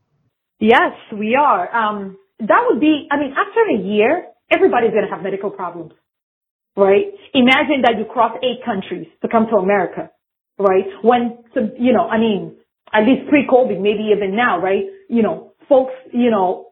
Yes, we are. Um, that would be, I mean, after a year, everybody's going to have medical problems, right? Imagine that you cross eight countries to come to America, right? When, you know, I mean, at least pre-COVID, maybe even now, right? You know, folks, you know,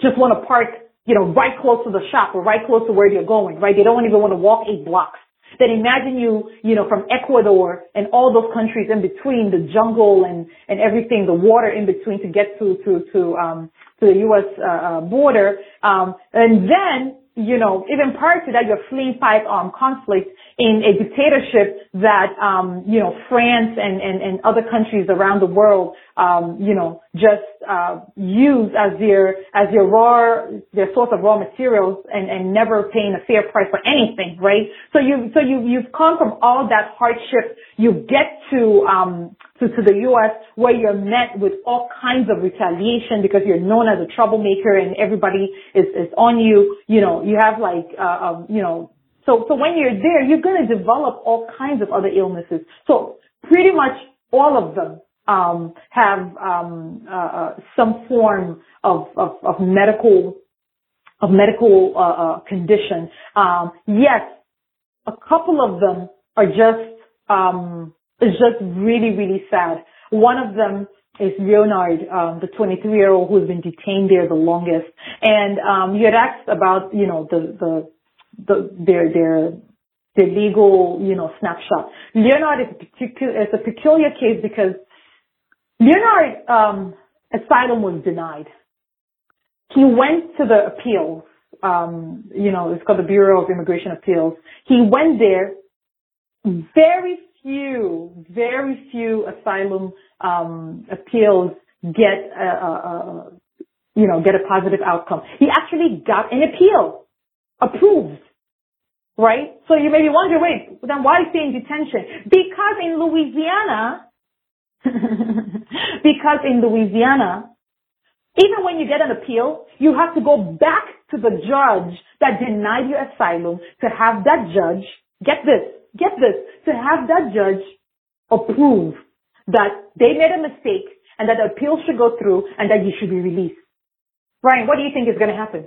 just want to park, you know, right close to the shop or right close to where you're going, right? They don't even want to walk eight blocks. Then imagine you, you know, from Ecuador and all those countries in between, the jungle and, and everything, the water in between to get to, to, to, um, to the U.S. Uh, uh, border. Um, and then you know, even prior to that, you're fleeing five armed conflict in a dictatorship that, um, you know, France and, and, and other countries around the world, um, you know, just, uh, use as their, as their raw, their source of raw materials and, and never paying a fair price for anything, right? So you, so you, you've come from all that hardship. You get to, um, to, to the U.S. where you're met with all kinds of retaliation because you're known as a troublemaker and everybody is, is on you. You know, you have like, uh, um, you know, so, so when you're there, you're going to develop all kinds of other illnesses. So pretty much all of them, um, have, um, uh, uh some form of, of, of medical, of medical, uh, uh, condition. Um, yes, a couple of them are just, um, it's just really, really sad. One of them is Leonard, um, the 23 year old who's been detained there the longest. And, um, you had asked about, you know, the, the, the, their, their, their legal, you know, snapshot. Leonard is a is a peculiar case because Leonard, um, asylum was denied. He went to the appeals, um, you know, it's called the Bureau of Immigration Appeals. He went there very few, very few asylum um, appeals get a, a, a, you know get a positive outcome. He actually got an appeal approved, right? So you may be wondering, wait, then why is he in detention? Because in Louisiana, <laughs> because in Louisiana, even when you get an appeal, you have to go back to the judge that denied you asylum to have that judge, get this, get this, to have that judge approve that they made a mistake and that the appeal should go through and that you should be released. Brian, what do you think is going to happen?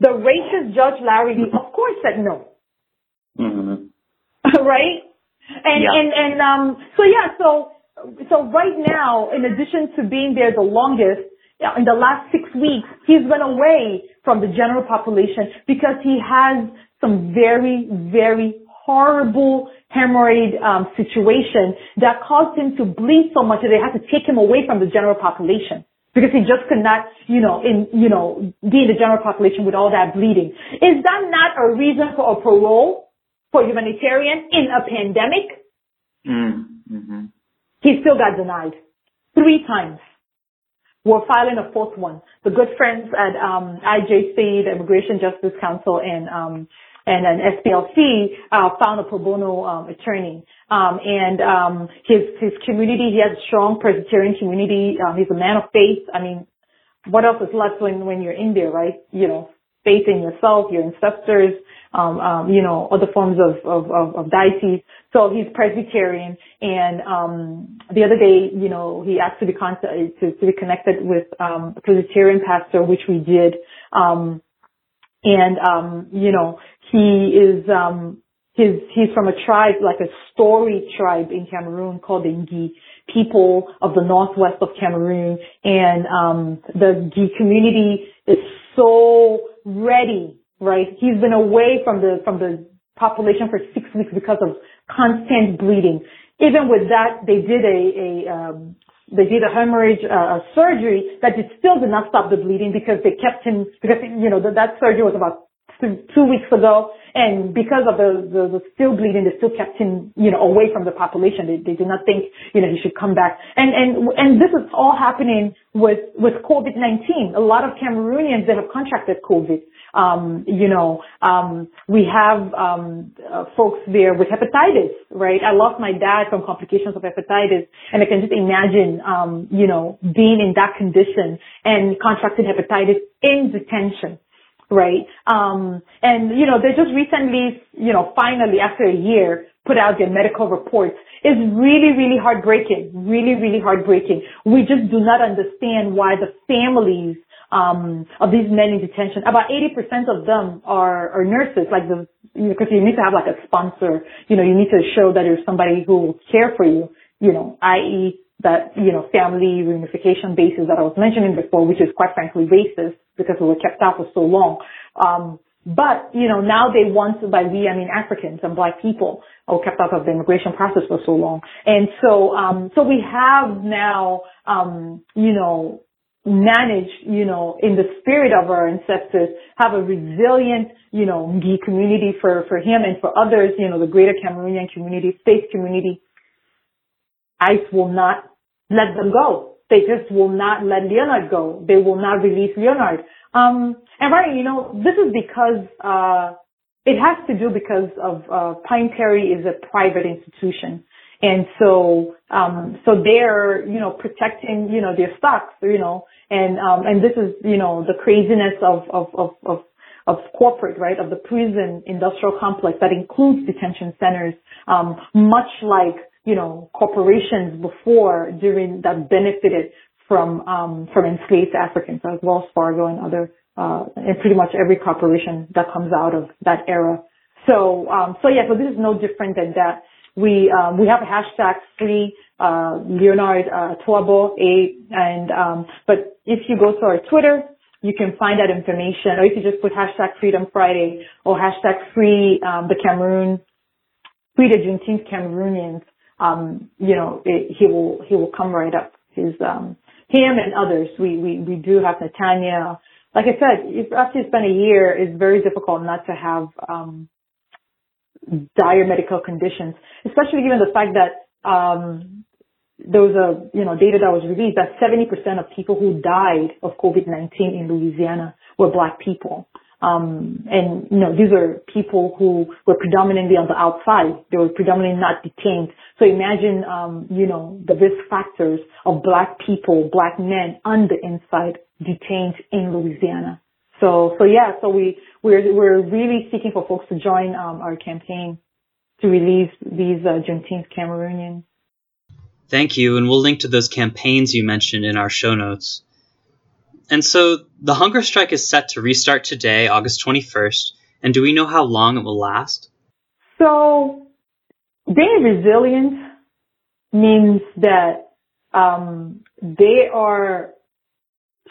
The racist Judge Larry of course, said no. Mm-hmm. <laughs> right? And, yeah. and, and, um, so yeah, so, so right now, in addition to being there the longest, in the last six weeks, he's been away from the general population because he has some very, very horrible hemorrhoid um, situation that caused him to bleed so much that they had to take him away from the general population because he just could not, you know, in, you know, be in the general population with all that bleeding. Is that not a reason for a parole for humanitarian in a pandemic? Mm-hmm. He still got denied three times. We're filing a fourth one. The good friends at um, IJC, the Immigration Justice Council, and um, and an SPLC uh, found a pro bono um, attorney. Um, and um, his his community, he has a strong Presbyterian community. Um, he's a man of faith. I mean, what else is left when when you're in there, right? You know, faith in yourself, your ancestors, um, um, you know, other forms of, of, of, of diocese. So he's Presbyterian. And, um, the other day, you know, he asked to be, con- to, to be connected with, um, a Presbyterian pastor, which we did. Um, and, um, you know, he is um his he's from a tribe like a story tribe in Cameroon called the Ngi people of the northwest of Cameroon and um the Ngi community is so ready, right? He's been away from the from the population for six weeks because of constant bleeding. Even with that, they did a, a um, they did a hemorrhage uh, surgery that did, still did not stop the bleeding because they kept him because you know that surgery was about two weeks ago, and because of the, the, the still bleeding, they still kept him, you know, away from the population. They, they did not think, you know, he should come back. And, and, and this is all happening with, with COVID-19. A lot of Cameroonians that have contracted COVID. Um, you know, um, we have, um, uh, folks there with hepatitis, right? I lost my dad from complications of hepatitis and I can just imagine, um, you know, being in that condition and contracting hepatitis in detention right? Um, and you know, they just recently, you know, finally after a year put out their medical reports It's really, really heartbreaking. Really, really heartbreaking. We just do not understand why the families um, of these men in detention, about 80% of them are, are nurses, like the, you know, you need to have like a sponsor, you know, you need to show that there's somebody who will care for you, you know, i.e. that, you know, family reunification basis that I was mentioning before, which is quite frankly racist because we were kept out for so long. Um, but, you know, now they want, to, by we, I mean Africans and black people, or kept out of the immigration process for so long. And so, um, so we have now, um, you know, managed, you know, in the spirit of our ancestors, have a resilient, you know, Ngi community for, for him and for others, you know, the greater Cameroonian community, state community. ICE will not let them go. They just will not let Leonard go. They will not release Leonard. Um, and right, you know, this is because, uh, it has to do because of, uh, Pine Prairie is a private institution. And so, um, so they're, you know, protecting, you know, their stocks, you know, and, um, and this is, you know, the craziness of, of, of, of, of corporate, right, of the prison industrial complex that includes detention centers, um, much like, you know, corporations before during that benefited from, um, from enslaved Africans, like Wells Fargo and other, uh, and pretty much every corporation that comes out of that era. So, um, so yeah, so this is no different than that. We um, we have a hashtag free uh, Leonard uh, A, and um, but if you go to our Twitter, you can find that information, or if you just put hashtag Freedom Friday or hashtag Free um, the Cameroon, Free the Juneteenth Cameroonians. Um, you know, it, he will he will come right up. His um, him and others. We we we do have Netanya. Like I said, after you spend a year, it's very difficult not to have um, dire medical conditions, especially given the fact that um, there was a you know data that was released that 70% of people who died of COVID-19 in Louisiana were black people. Um, and you know these are people who were predominantly on the outside; they were predominantly not detained. So imagine um, you know the risk factors of black people, black men on the inside detained in Louisiana. So, so yeah, so we, we're, we're really seeking for folks to join, um, our campaign to release these, uh, Juneteenth Cameroonians. Thank you, and we'll link to those campaigns you mentioned in our show notes. And so the hunger strike is set to restart today, August 21st, and do we know how long it will last? So, being resilient means that um, they are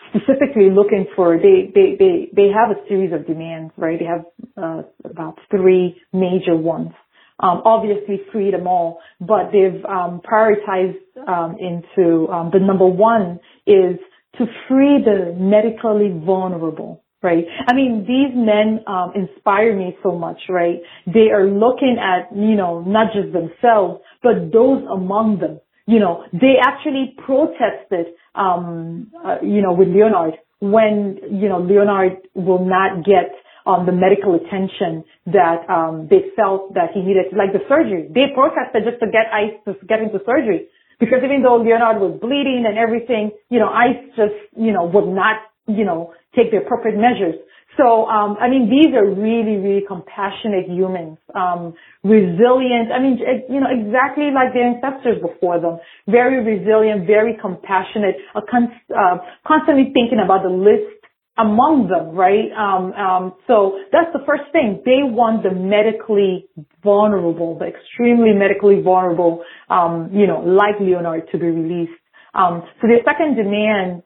specifically looking for they they they they have a series of demands, right? They have uh, about three major ones. Um, obviously, free them all, but they've um, prioritized um, into um, the number one is to free the medically vulnerable. Right. I mean, these men um, inspire me so much. Right. They are looking at you know not just themselves, but those among them you know, they actually protested, um, uh, you know, with Leonard when, you know, Leonard will not get um, the medical attention that um, they felt that he needed, like the surgery. They protested just to get ICE to get into surgery because even though Leonard was bleeding and everything, you know, ICE just, you know, would not, you know, take the appropriate measures. So, um, I mean, these are really, really compassionate humans, um, resilient. I mean, you know, exactly like their ancestors before them. Very resilient, very compassionate, uh, constantly thinking about the list among them, right? Um, um, so that's the first thing. They want the medically vulnerable, the extremely medically vulnerable, um, you know, like Leonard to be released. Um, so their second demand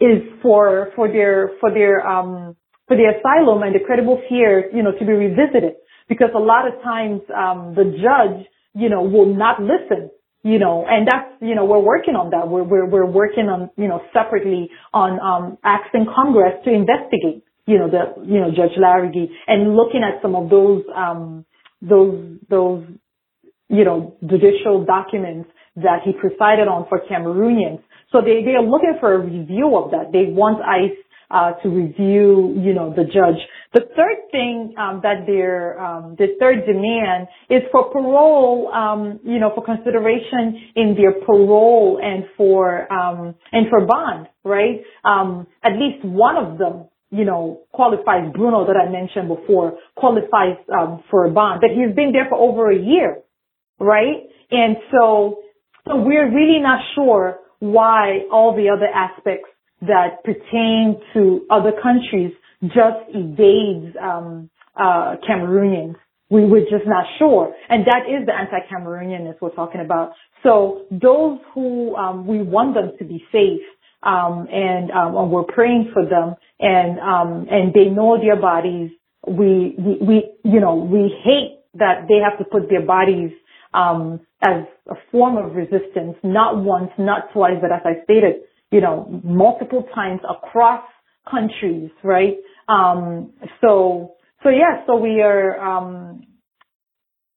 is for for their for their um for the asylum and the credible fear, you know, to be revisited. Because a lot of times, um, the judge, you know, will not listen, you know, and that's, you know, we're working on that. We're, we're, we're working on, you know, separately on, um, asking Congress to investigate, you know, the, you know, Judge Larrigi and looking at some of those, um, those, those, you know, judicial documents that he presided on for Cameroonians. So they, they are looking for a review of that. They want ICE uh, to review, you know, the judge. The third thing um, that their um, the third demand is for parole, um, you know, for consideration in their parole and for um, and for bond, right? Um, at least one of them you know, qualifies Bruno that I mentioned before, qualifies um, for a bond, but he's been there for over a year, right? And so, so we're really not sure why all the other aspects that pertain to other countries just evades um, uh, Cameroonians. We were just not sure, and that is the anti-Cameroonianness we're talking about. So those who um, we want them to be safe, um, and, um, and we're praying for them, and um, and they know their bodies. We, we we you know we hate that they have to put their bodies um, as a form of resistance, not once, not twice, but as I stated, you know, multiple times across countries, right? Um, so so yeah, so we are um,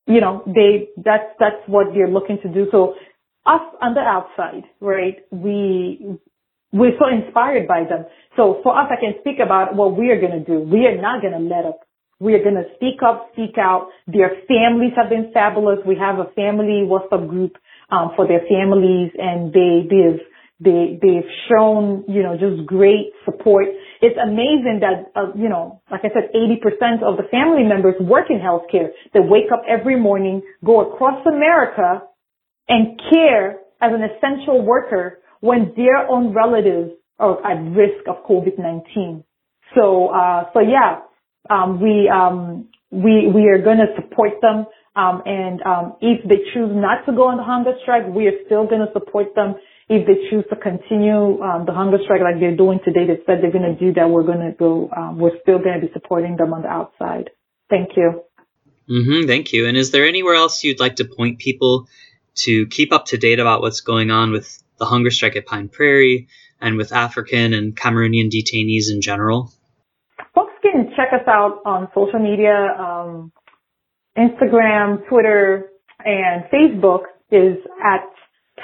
you know, they that's that's what they're looking to do. So us on the outside, right? We we're so inspired by them. So for us, I can speak about what we are going to do. We are not going to let up. We are going to speak up, speak out. Their families have been fabulous. We have a family WhatsApp group um, for their families, and they they've they they've shown you know just great support. It's amazing that uh, you know, like I said, 80% of the family members work in healthcare. They wake up every morning, go across America, and care as an essential worker when their own relatives are at risk of COVID-19. So, uh, so yeah, um, we, um, we, we are going to support them. Um, and, um, if they choose not to go on the hunger strike, we are still going to support them. If they choose to continue, um, the hunger strike like they're doing today, they said they're going to do that. We're going to go, um, we're still going to be supporting them on the outside. Thank you. Mm-hmm, thank you. And is there anywhere else you'd like to point people to keep up to date about what's going on with the hunger strike at Pine Prairie and with African and Cameroonian detainees in general? Folks can check us out on social media, um, Instagram, Twitter, and Facebook is at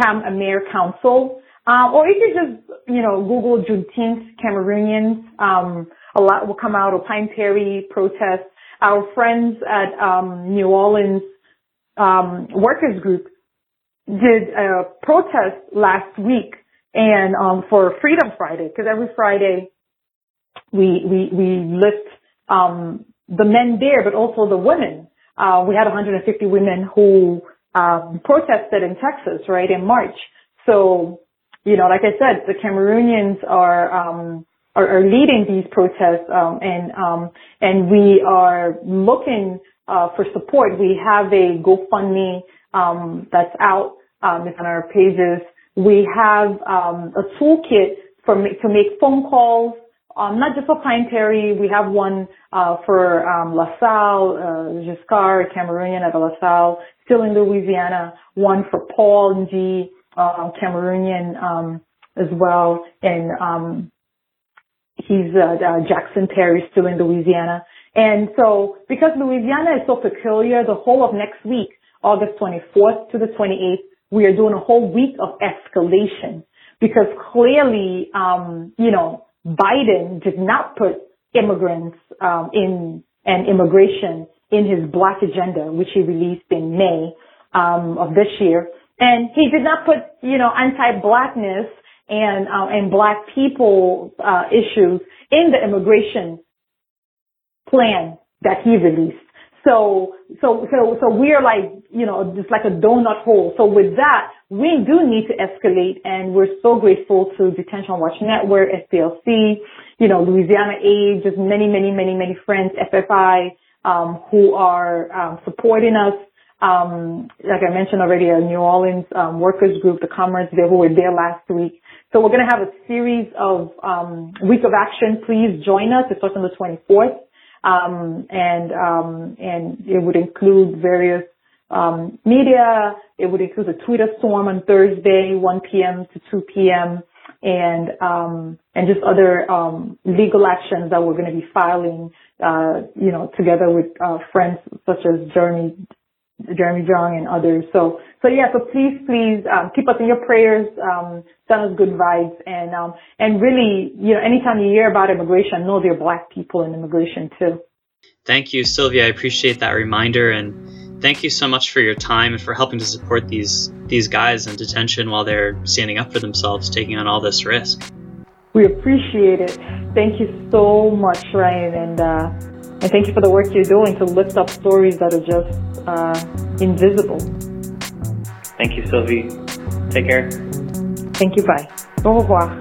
Cam Amir Council. Um, or if you just, you know, Google Juneteenth Cameroonians. Um, a lot will come out, or Pine Prairie protests. Our friends at um, New Orleans um, Workers Group did a protest last week and um, for Freedom Friday because every Friday we we we lift um, the men there, but also the women. Uh, we had 150 women who um, protested in Texas, right in March. So you know, like I said, the Cameroonians are um, are, are leading these protests, um, and um, and we are looking uh, for support. We have a GoFundMe um, that's out um, on our pages. We have um, a toolkit for to make phone calls, um, not just for Pine Prairie. We have one uh, for um, LaSalle, uh, Giscard, Cameroonian at LaSalle, still in Louisiana. One for Paul G, uh, Cameroonian um, as well, and um, he's uh, uh, Jackson Perry, still in Louisiana. And so, because Louisiana is so peculiar, the whole of next week, August 24th to the 28th, we are doing a whole week of escalation because clearly, um, you know, Biden did not put immigrants um, in and immigration in his black agenda, which he released in May um, of this year, and he did not put, you know, anti-blackness and uh, and black people uh, issues in the immigration plan that he released. So, so, so, so we're like, you know, just like a donut hole. So with that, we do need to escalate and we're so grateful to Detention Watch Network, SPLC, you know, Louisiana Aid, just many, many, many, many friends, FFI, um, who are, um, supporting us. Um, like I mentioned already, a New Orleans, um, workers group, the Comrades there who were there last week. So we're going to have a series of, um, week of action. Please join us. It starts on the 24th um, and um, and it would include various um, media. It would include a Twitter storm on Thursday, 1 p.m. to 2 p.m. and um, and just other um, legal actions that we're going to be filing, uh, you know, together with uh, friends such as Jeremy Jeremy Jong and others. So, so yeah, so please, please, um, keep us in your prayers, um, send us good vibes and, um, and really, you know, anytime you hear about immigration, know there are black people in immigration too. Thank you, Sylvia. I appreciate that reminder and thank you so much for your time and for helping to support these, these guys in detention while they're standing up for themselves, taking on all this risk. We appreciate it. Thank you so much, Ryan, and uh, and thank you for the work you're doing to lift up stories that are just uh, invisible. Thank you, Sylvie. Take care. Thank you. Bye. Au revoir.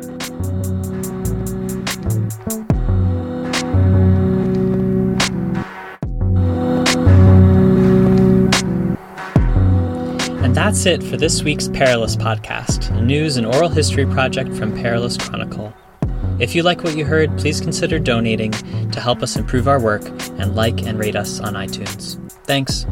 And that's it for this week's Perilous podcast, a news and oral history project from Perilous Chronicle. If you like what you heard, please consider donating to help us improve our work and like and rate us on iTunes. Thanks.